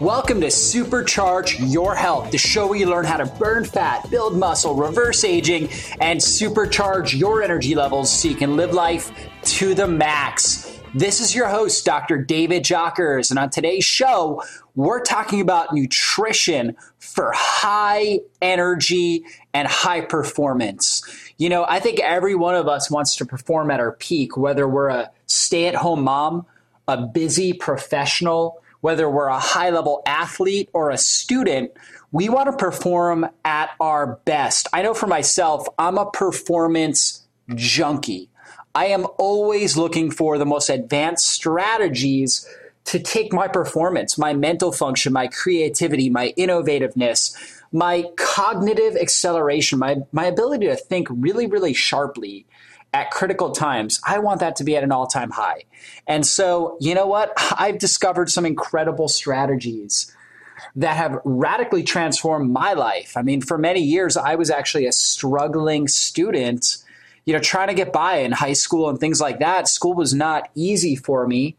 Welcome to Supercharge Your Health, the show where you learn how to burn fat, build muscle, reverse aging, and supercharge your energy levels so you can live life to the max. This is your host, Dr. David Jockers, and on today's show, we're talking about nutrition for high energy and high performance. You know, I think every one of us wants to perform at our peak, whether we're a stay at home mom, a busy professional, whether we're a high level athlete or a student, we want to perform at our best. I know for myself, I'm a performance junkie. I am always looking for the most advanced strategies to take my performance, my mental function, my creativity, my innovativeness, my cognitive acceleration, my, my ability to think really, really sharply at critical times, I want that to be at an all time high. And so, you know what? I've discovered some incredible strategies that have radically transformed my life. I mean, for many years, I was actually a struggling student, you know, trying to get by in high school and things like that. School was not easy for me.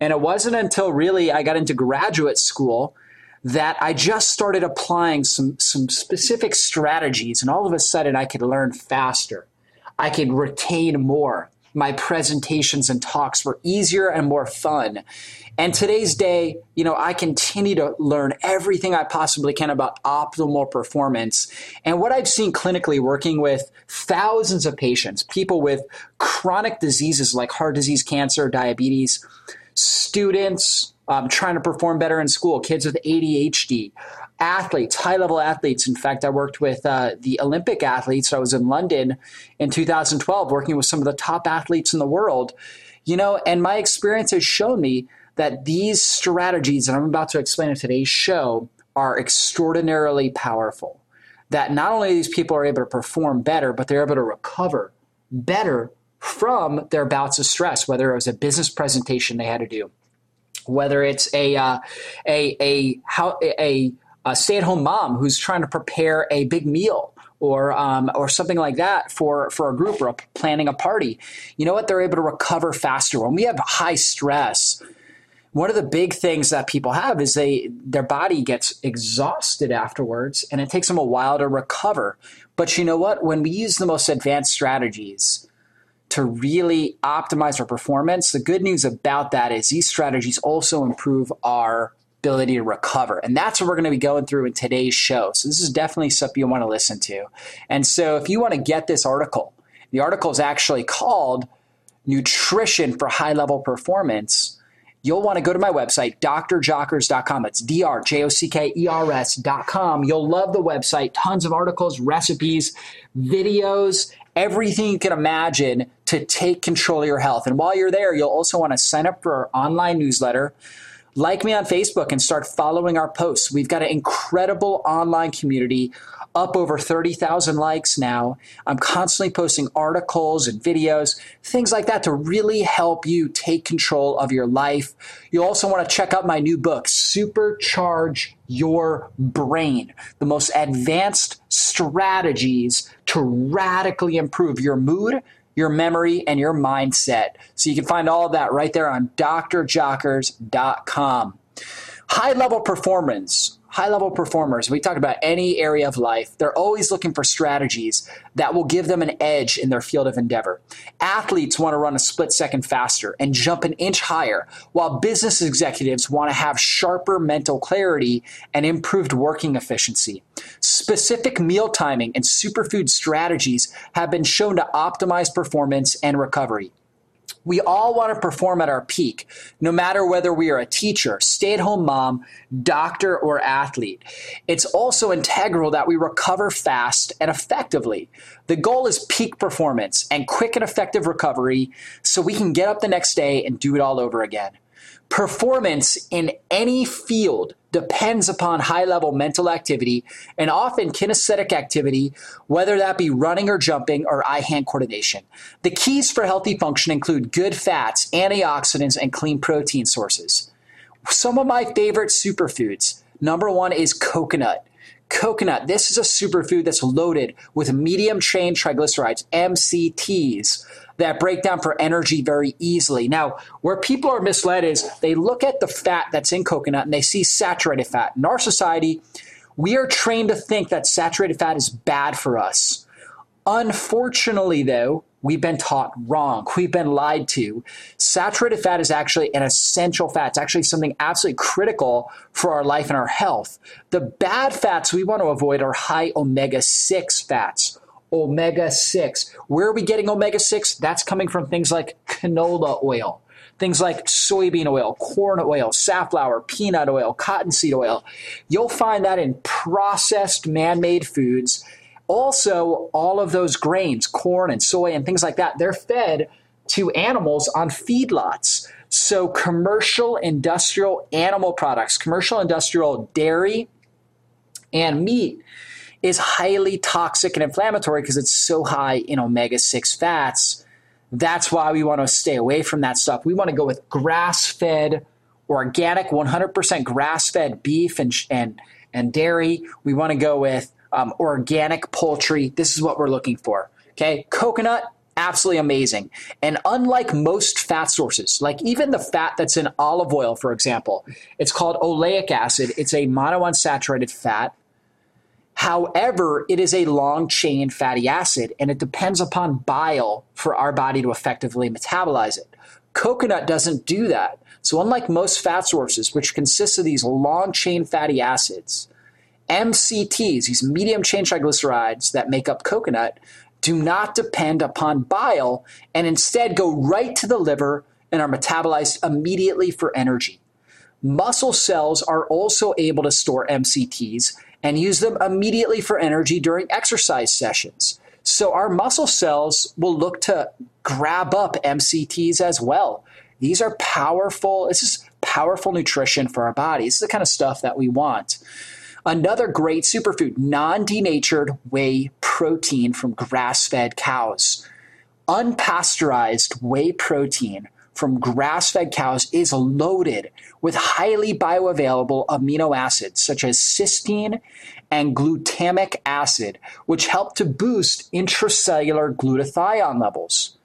And it wasn't until really I got into graduate school that I just started applying some, some specific strategies. And all of a sudden, I could learn faster. I could retain more. My presentations and talks were easier and more fun. And today's day, you know, I continue to learn everything I possibly can about optimal performance. And what I've seen clinically working with thousands of patients, people with chronic diseases like heart disease, cancer, diabetes, students um, trying to perform better in school, kids with ADHD, athletes, high level athletes. In fact, I worked with uh, the Olympic athletes. I was in London in 2012 working with some of the top athletes in the world. You know, and my experience has shown me that these strategies that I'm about to explain in today's show are extraordinarily powerful. That not only these people are able to perform better, but they're able to recover better from their bouts of stress, whether it was a business presentation they had to do, whether it's a uh, a a how a, a stay-at-home mom who's trying to prepare a big meal or um, or something like that for for a group or a, planning a party. You know what? They're able to recover faster when we have high stress. One of the big things that people have is they their body gets exhausted afterwards, and it takes them a while to recover. But you know what? When we use the most advanced strategies, to really optimize our performance. The good news about that is these strategies also improve our ability to recover. And that's what we're going to be going through in today's show. So this is definitely something you want to listen to. And so if you want to get this article, the article is actually called Nutrition for High Level Performance. You'll want to go to my website, drjockers.com. It's D R J O C K E R S.com. You'll love the website. Tons of articles, recipes, videos, everything you can imagine to take control of your health. And while you're there, you'll also want to sign up for our online newsletter. Like me on Facebook and start following our posts. We've got an incredible online community up over 30,000 likes now. I'm constantly posting articles and videos, things like that to really help you take control of your life. You also want to check out my new book, Supercharge Your Brain, the most advanced strategies to radically improve your mood, your memory, and your mindset. So you can find all of that right there on drjockers.com. High level performance high level performers, we talk about any area of life, they're always looking for strategies that will give them an edge in their field of endeavor. Athletes want to run a split second faster and jump an inch higher, while business executives want to have sharper mental clarity and improved working efficiency. Specific meal timing and superfood strategies have been shown to optimize performance and recovery. We all want to perform at our peak, no matter whether we are a teacher, stay at home mom, doctor, or athlete. It's also integral that we recover fast and effectively. The goal is peak performance and quick and effective recovery so we can get up the next day and do it all over again. Performance in any field depends upon high level mental activity and often kinesthetic activity, whether that be running or jumping or eye hand coordination. The keys for healthy function include good fats, antioxidants, and clean protein sources. Some of my favorite superfoods number one is coconut. Coconut, this is a superfood that's loaded with medium chain triglycerides, MCTs, that break down for energy very easily. Now, where people are misled is they look at the fat that's in coconut and they see saturated fat. In our society, we are trained to think that saturated fat is bad for us. Unfortunately, though, we've been taught wrong. We've been lied to. Saturated fat is actually an essential fat. It's actually something absolutely critical for our life and our health. The bad fats we want to avoid are high omega 6 fats. Omega 6. Where are we getting omega 6? That's coming from things like canola oil. Things like soybean oil, corn oil, safflower, peanut oil, cottonseed oil. You'll find that in processed man made foods also, all of those grains, corn and soy and things like that, they're fed to animals on feedlots. So, commercial industrial animal products, commercial industrial dairy and meat is highly toxic and inflammatory because it's so high in omega 6 fats. That's why we want to stay away from that stuff. We want to go with grass fed, organic, 100% grass fed beef and, and, and dairy. We want to go with um, organic poultry. This is what we're looking for. Okay, coconut, absolutely amazing. And unlike most fat sources, like even the fat that's in olive oil, for example, it's called oleic acid. It's a monounsaturated fat. However, it is a long chain fatty acid and it depends upon bile for our body to effectively metabolize it. Coconut doesn't do that. So, unlike most fat sources, which consist of these long chain fatty acids, MCTs, these medium chain triglycerides that make up coconut, do not depend upon bile and instead go right to the liver and are metabolized immediately for energy. Muscle cells are also able to store MCTs and use them immediately for energy during exercise sessions. So our muscle cells will look to grab up MCTs as well. These are powerful, this is powerful nutrition for our bodies. This is the kind of stuff that we want. Another great superfood, non denatured whey protein from grass fed cows. Unpasteurized whey protein from grass fed cows is loaded with highly bioavailable amino acids such as cysteine and glutamic acid, which help to boost intracellular glutathione levels.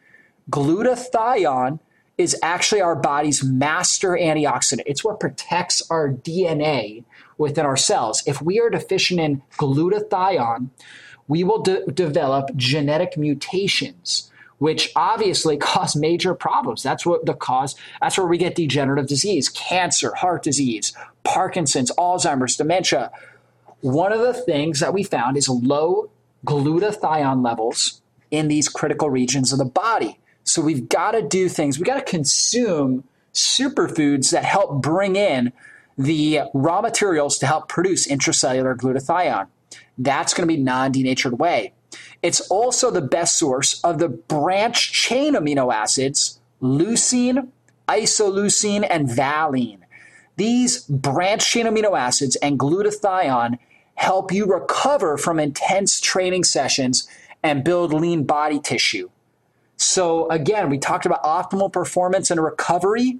Glutathione is actually our body's master antioxidant. It's what protects our DNA within our cells. If we are deficient in glutathione, we will de- develop genetic mutations which obviously cause major problems. That's what the cause, that's where we get degenerative disease, cancer, heart disease, Parkinson's, Alzheimer's, dementia. One of the things that we found is low glutathione levels in these critical regions of the body. So we've got to do things, we've got to consume superfoods that help bring in the raw materials to help produce intracellular glutathione. That's going to be non denatured whey. It's also the best source of the branch chain amino acids leucine, isoleucine, and valine. These branch chain amino acids and glutathione help you recover from intense training sessions and build lean body tissue. So, again, we talked about optimal performance and recovery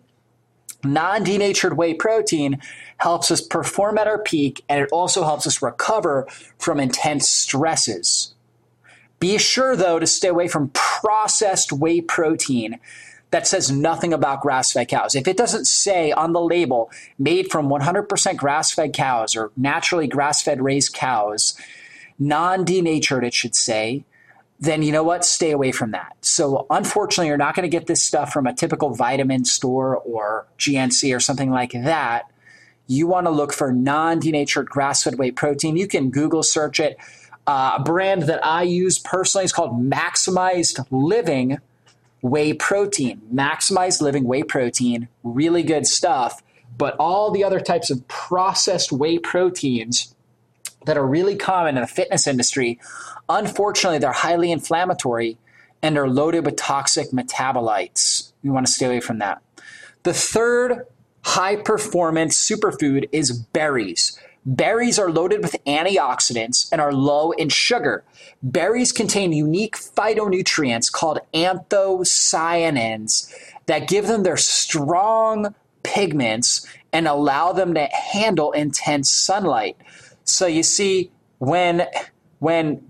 non denatured whey protein helps us perform at our peak and it also helps us recover from intense stresses. Be sure, though, to stay away from processed whey protein that says nothing about grass fed cows. If it doesn't say on the label made from 100% grass fed cows or naturally grass fed raised cows, non denatured, it should say, then you know what? Stay away from that. So, unfortunately, you're not going to get this stuff from a typical vitamin store or GNC or something like that. You want to look for non denatured grass fed whey protein. You can Google search it. A brand that I use personally is called Maximized Living Whey Protein. Maximized Living Whey Protein, really good stuff. But all the other types of processed whey proteins that are really common in the fitness industry Unfortunately, they're highly inflammatory and are loaded with toxic metabolites. We want to stay away from that. The third high performance superfood is berries. Berries are loaded with antioxidants and are low in sugar. Berries contain unique phytonutrients called anthocyanins that give them their strong pigments and allow them to handle intense sunlight. So you see, when when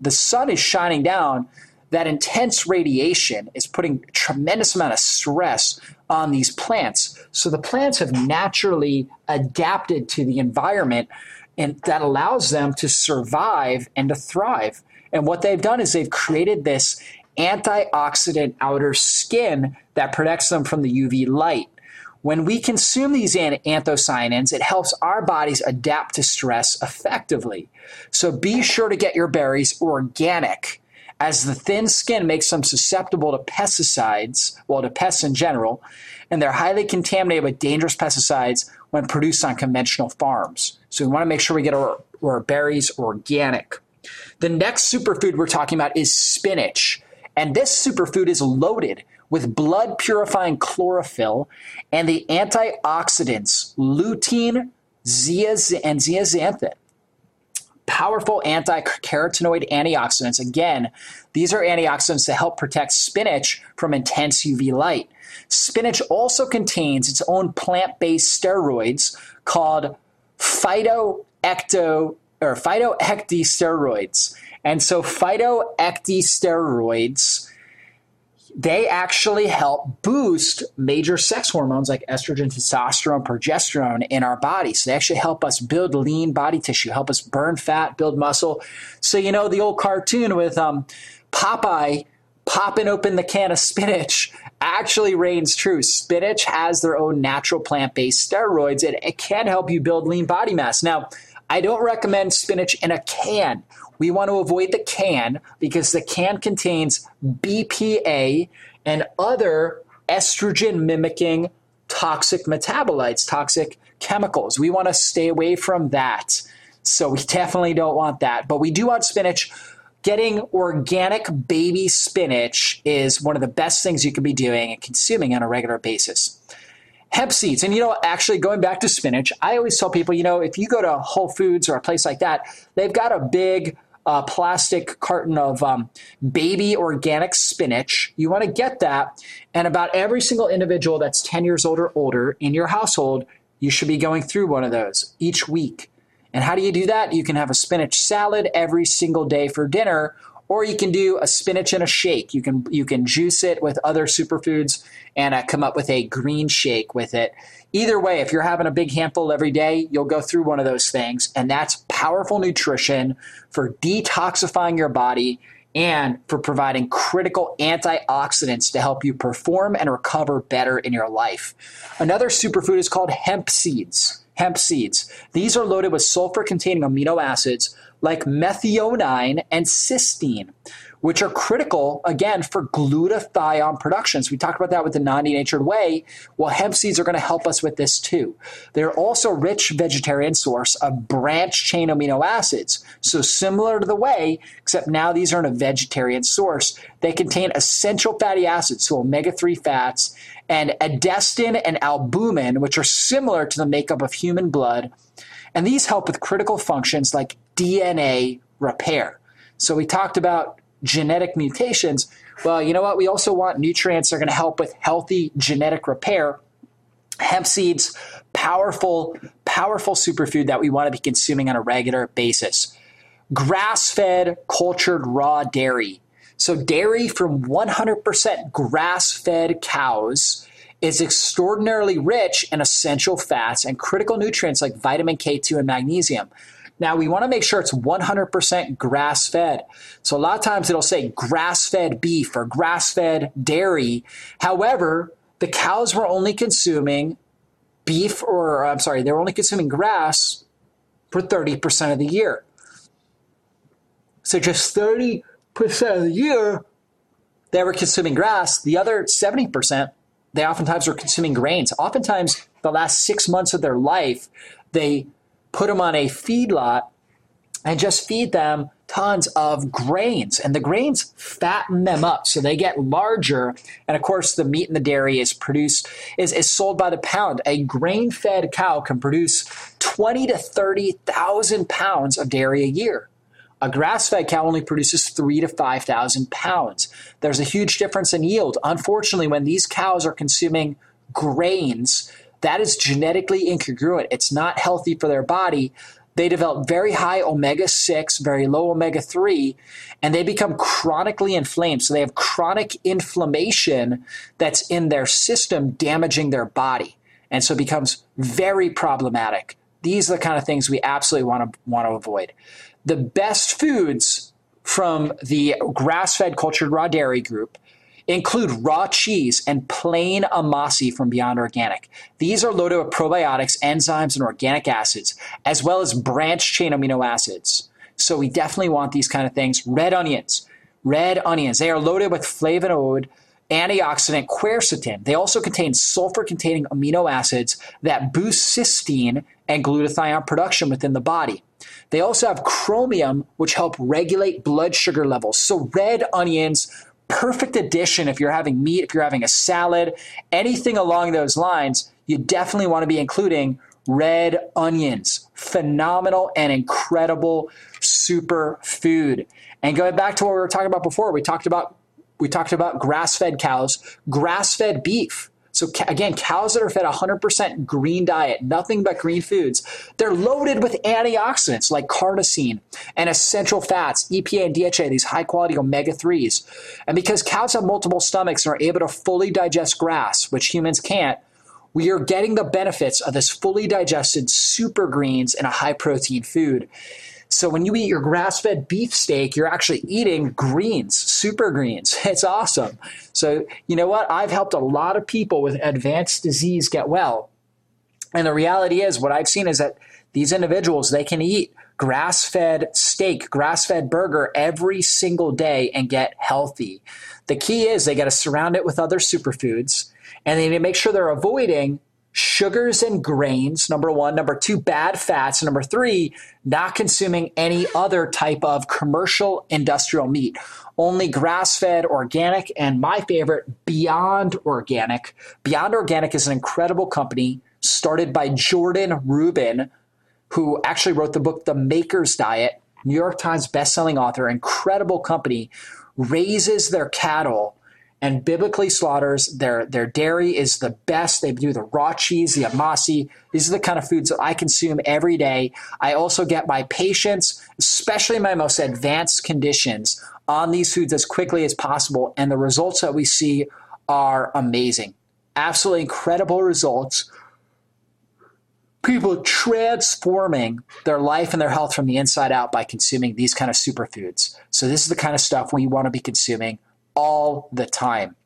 the sun is shining down, that intense radiation is putting tremendous amount of stress on these plants. So the plants have naturally adapted to the environment and that allows them to survive and to thrive. And what they've done is they've created this antioxidant outer skin that protects them from the UV light. When we consume these anthocyanins, it helps our bodies adapt to stress effectively. So be sure to get your berries organic as the thin skin makes them susceptible to pesticides, well, to pests in general, and they're highly contaminated with dangerous pesticides when produced on conventional farms. So we want to make sure we get our, our berries organic. The next superfood we're talking about is spinach. And this superfood is loaded with blood purifying chlorophyll and the antioxidants lutein, zeaxanthin, and zeaxanthin powerful anti-carotenoid antioxidants. Again, these are antioxidants that help protect spinach from intense UV light. Spinach also contains its own plant-based steroids called phytoecto or phytoecdysteroids. And so phytoecdysteroids they actually help boost major sex hormones like estrogen, testosterone, progesterone in our body. So they actually help us build lean body tissue, help us burn fat, build muscle. So you know the old cartoon with um, Popeye popping open the can of spinach actually reigns true. Spinach has their own natural plant-based steroids, and it can help you build lean body mass. Now, I don't recommend spinach in a can we want to avoid the can because the can contains BPA and other estrogen mimicking toxic metabolites, toxic chemicals. We want to stay away from that. So we definitely don't want that. But we do want spinach. Getting organic baby spinach is one of the best things you can be doing and consuming on a regular basis. Hemp seeds, and you know, actually going back to spinach, I always tell people, you know, if you go to Whole Foods or a place like that, they've got a big uh, plastic carton of um, baby organic spinach. You want to get that. And about every single individual that's 10 years old or older in your household, you should be going through one of those each week. And how do you do that? You can have a spinach salad every single day for dinner, or you can do a spinach in a shake. You can you can juice it with other superfoods and uh, come up with a green shake with it. Either way, if you're having a big handful every day, you'll go through one of those things, and that's powerful nutrition for detoxifying your body and for providing critical antioxidants to help you perform and recover better in your life. Another superfood is called hemp seeds. Hemp seeds. These are loaded with sulfur containing amino acids like methionine and cysteine, which are critical, again, for glutathione production. So we talked about that with the non denatured whey. Well, hemp seeds are going to help us with this too. They're also a rich vegetarian source of branch chain amino acids. So similar to the whey, except now these are in a vegetarian source. They contain essential fatty acids, so omega 3 fats, and edestin and albumin, which are similar to the makeup of human blood. And these help with critical functions like DNA repair. So we talked about genetic mutations. Well, you know what? We also want nutrients that are going to help with healthy genetic repair. Hemp seeds, powerful, powerful superfood that we want to be consuming on a regular basis. Grass fed, cultured raw dairy. So, dairy from 100% grass fed cows is extraordinarily rich in essential fats and critical nutrients like vitamin K2 and magnesium. Now, we want to make sure it's 100% grass fed. So, a lot of times it'll say grass fed beef or grass fed dairy. However, the cows were only consuming beef, or I'm sorry, they were only consuming grass for 30% of the year. So, just 30% of the year they were consuming grass. The other 70%, they oftentimes were consuming grains. Oftentimes, the last six months of their life, they put them on a feedlot and just feed them tons of grains. And the grains fatten them up so they get larger. And of course the meat and the dairy is produced is, is sold by the pound. A grain-fed cow can produce 20 to 30,000 pounds of dairy a year. A grass-fed cow only produces 3 to 5,000 pounds. There's a huge difference in yield. Unfortunately when these cows are consuming grains that is genetically incongruent. It's not healthy for their body. they develop very high omega 6, very low omega 3, and they become chronically inflamed. So they have chronic inflammation that's in their system damaging their body. And so it becomes very problematic. These are the kind of things we absolutely want to want to avoid. The best foods from the grass-fed cultured raw dairy group include raw cheese and plain amasi from Beyond Organic. These are loaded with probiotics, enzymes, and organic acids, as well as branch chain amino acids. So we definitely want these kind of things. Red onions. Red onions. They are loaded with flavonoid antioxidant quercetin. They also contain sulfur containing amino acids that boost cysteine and glutathione production within the body. They also have chromium, which help regulate blood sugar levels. So red onions perfect addition if you're having meat, if you're having a salad, anything along those lines, you definitely want to be including red onions. Phenomenal and incredible super food. And going back to what we were talking about before, we talked about we talked about grass-fed cows, grass-fed beef. So again, cows that are fed 100% green diet, nothing but green foods, they're loaded with antioxidants like carnosine and essential fats, EPA and DHA, these high quality omega 3s. And because cows have multiple stomachs and are able to fully digest grass, which humans can't, we are getting the benefits of this fully digested super greens in a high protein food. So when you eat your grass fed beef steak, you're actually eating greens, super greens. It's awesome. So, you know what? I've helped a lot of people with advanced disease get well. And the reality is, what I've seen is that these individuals, they can eat grass fed steak, grass fed burger every single day and get healthy. The key is they got to surround it with other superfoods and they need to make sure they're avoiding sugars and grains, number one. Number two, bad fats. Number three, not consuming any other type of commercial industrial meat. Only grass fed, organic, and my favorite, Beyond Organic. Beyond Organic is an incredible company started by Jordan Rubin, who actually wrote the book The Maker's Diet, New York Times bestselling author, incredible company, raises their cattle and biblically slaughters their their dairy is the best. They do the raw cheese, the amasi. These are the kind of foods that I consume every day. I also get my patients, especially my most advanced conditions, on these foods as quickly as possible, and the results that we see are amazing. Absolutely incredible results. People transforming their life and their health from the inside out by consuming these kind of superfoods. So, this is the kind of stuff we want to be consuming all the time.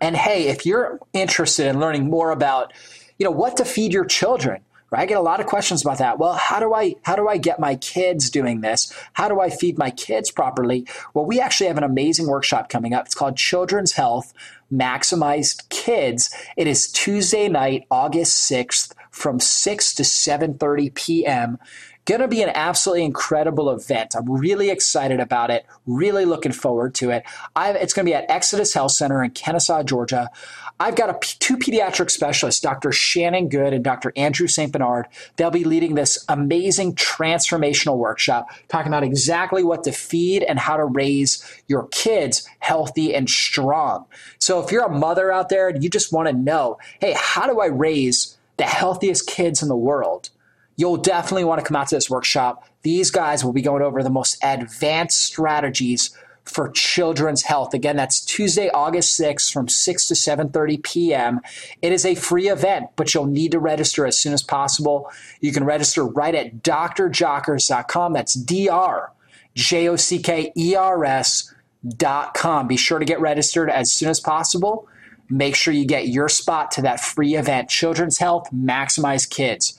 And hey, if you're interested in learning more about, you know, what to feed your children, right? I get a lot of questions about that. Well, how do I how do I get my kids doing this? How do I feed my kids properly? Well, we actually have an amazing workshop coming up. It's called Children's Health Maximized Kids. It is Tuesday night, August 6th from 6 to 7:30 p.m. Going to be an absolutely incredible event. I'm really excited about it. Really looking forward to it. I've, it's going to be at Exodus Health Center in Kennesaw, Georgia. I've got a, two pediatric specialists, Dr. Shannon Good and Dr. Andrew St. Bernard. They'll be leading this amazing transformational workshop, talking about exactly what to feed and how to raise your kids healthy and strong. So if you're a mother out there and you just want to know, hey, how do I raise the healthiest kids in the world? You'll definitely want to come out to this workshop. These guys will be going over the most advanced strategies for children's health. Again, that's Tuesday, August 6th from 6 to 7:30 p.m. It is a free event, but you'll need to register as soon as possible. You can register right at drjockers.com. That's D R J O C K E R S.com. Be sure to get registered as soon as possible. Make sure you get your spot to that free event. Children's Health Maximize Kids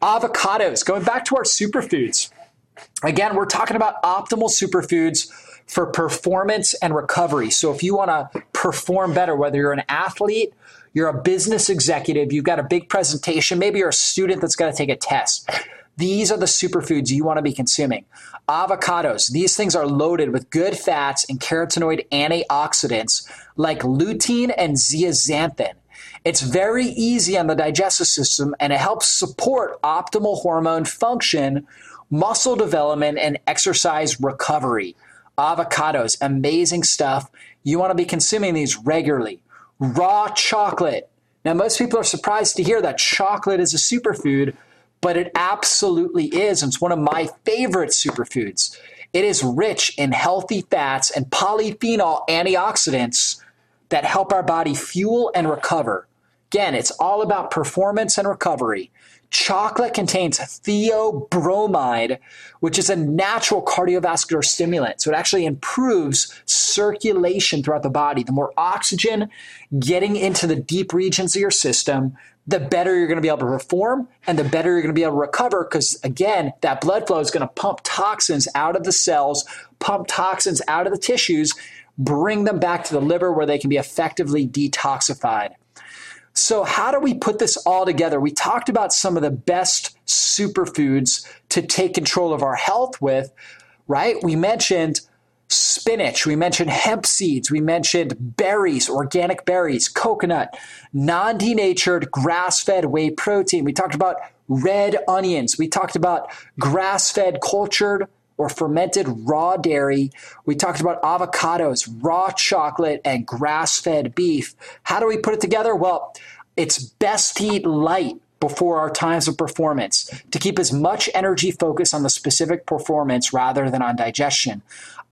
avocados, going back to our superfoods. Again, we're talking about optimal superfoods for performance and recovery. So if you want to perform better, whether you're an athlete, you're a business executive, you've got a big presentation, maybe you're a student that's going to take a test. These are the superfoods you want to be consuming. Avocados, these things are loaded with good fats and carotenoid antioxidants like lutein and zeaxanthin. It's very easy on the digestive system and it helps support optimal hormone function, muscle development, and exercise recovery. Avocados, amazing stuff. You want to be consuming these regularly. Raw chocolate. Now, most people are surprised to hear that chocolate is a superfood, but it absolutely is. And it's one of my favorite superfoods. It is rich in healthy fats and polyphenol antioxidants that help our body fuel and recover. Again, it's all about performance and recovery. Chocolate contains theobromide, which is a natural cardiovascular stimulant. So it actually improves circulation throughout the body. The more oxygen getting into the deep regions of your system, the better you're going to be able to perform and the better you're going to be able to recover because again that blood flow is going to pump toxins out of the cells pump toxins out of the tissues bring them back to the liver where they can be effectively detoxified so, how do we put this all together? We talked about some of the best superfoods to take control of our health with, right? We mentioned spinach, we mentioned hemp seeds, we mentioned berries, organic berries, coconut, non denatured grass fed whey protein. We talked about red onions, we talked about grass fed cultured or fermented raw dairy. We talked about avocados, raw chocolate, and grass fed beef. How do we put it together? Well, it's best to eat light before our times of performance to keep as much energy focused on the specific performance rather than on digestion.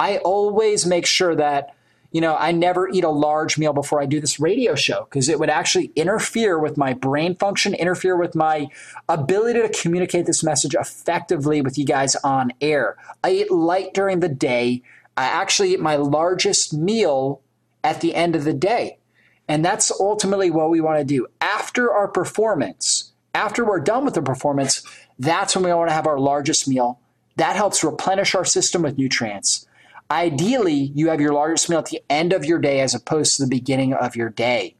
I always make sure that you know, I never eat a large meal before I do this radio show because it would actually interfere with my brain function, interfere with my ability to communicate this message effectively with you guys on air. I eat light during the day. I actually eat my largest meal at the end of the day. And that's ultimately what we want to do. After our performance, after we're done with the performance, that's when we want to have our largest meal. That helps replenish our system with nutrients. Ideally, you have your largest meal at the end of your day as opposed to the beginning of your day.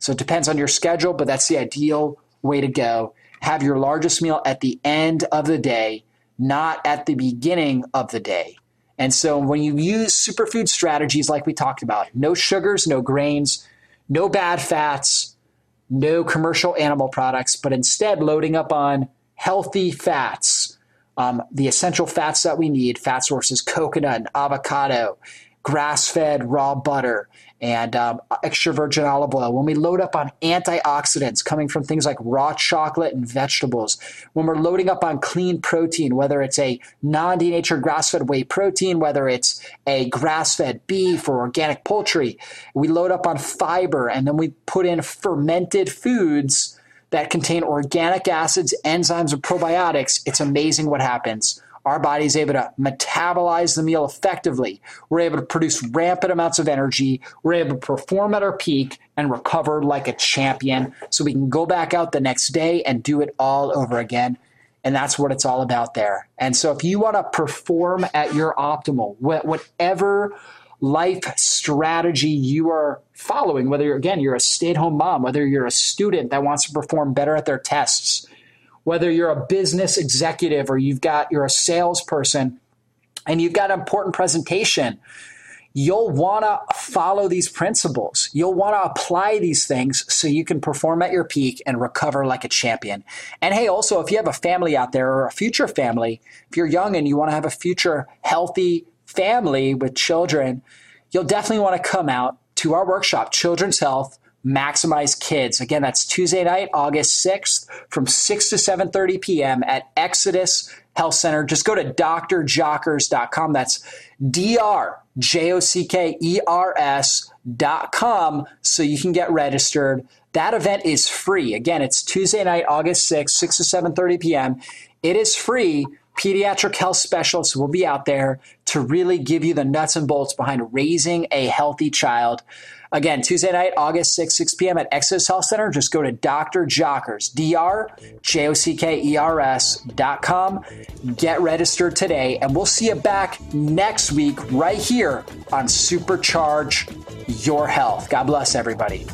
So it depends on your schedule, but that's the ideal way to go. Have your largest meal at the end of the day, not at the beginning of the day. And so when you use superfood strategies like we talked about, no sugars, no grains, no bad fats, no commercial animal products, but instead loading up on healthy fats, um, the essential fats that we need fat sources coconut and avocado grass fed raw butter and um, extra virgin olive oil, when we load up on antioxidants coming from things like raw chocolate and vegetables, when we're loading up on clean protein, whether it's a non denatured grass fed whey protein, whether it's a grass fed beef or organic poultry, we load up on fiber and then we put in fermented foods that contain organic acids, enzymes, and probiotics, it's amazing what happens. Our body is able to metabolize the meal effectively. We're able to produce rampant amounts of energy. We're able to perform at our peak and recover like a champion so we can go back out the next day and do it all over again. And that's what it's all about there. And so if you want to perform at your optimal, whatever life strategy you are following, whether you're, again, you're a stay at home mom, whether you're a student that wants to perform better at their tests, whether you're a business executive or you've got, you're a salesperson and you've got an important presentation, you'll want to follow these principles. You'll want to apply these things so you can perform at your peak and recover like a champion. And hey, also, if you have a family out there or a future family, if you're young and you want to have a future healthy, family with children, you'll definitely want to come out to our workshop, Children's Health Maximize Kids. Again, that's Tuesday night, August 6th from 6 to 7:30 p.m. at Exodus Health Center. Just go to drjockers.com. That's D R J O C K E R S.com so you can get registered. That event is free. Again, it's Tuesday night, August 6th, 6 to 7:30 p.m. It is free pediatric health specialists will be out there to really give you the nuts and bolts behind raising a healthy child. Again, Tuesday night, August 6, 6 p.m. at Exodus Health Center. Just go to Dr. Jockers, D-R-J-O-C-K-E-R-S dot com. Get registered today, and we'll see you back next week right here on Supercharge Your Health. God bless everybody.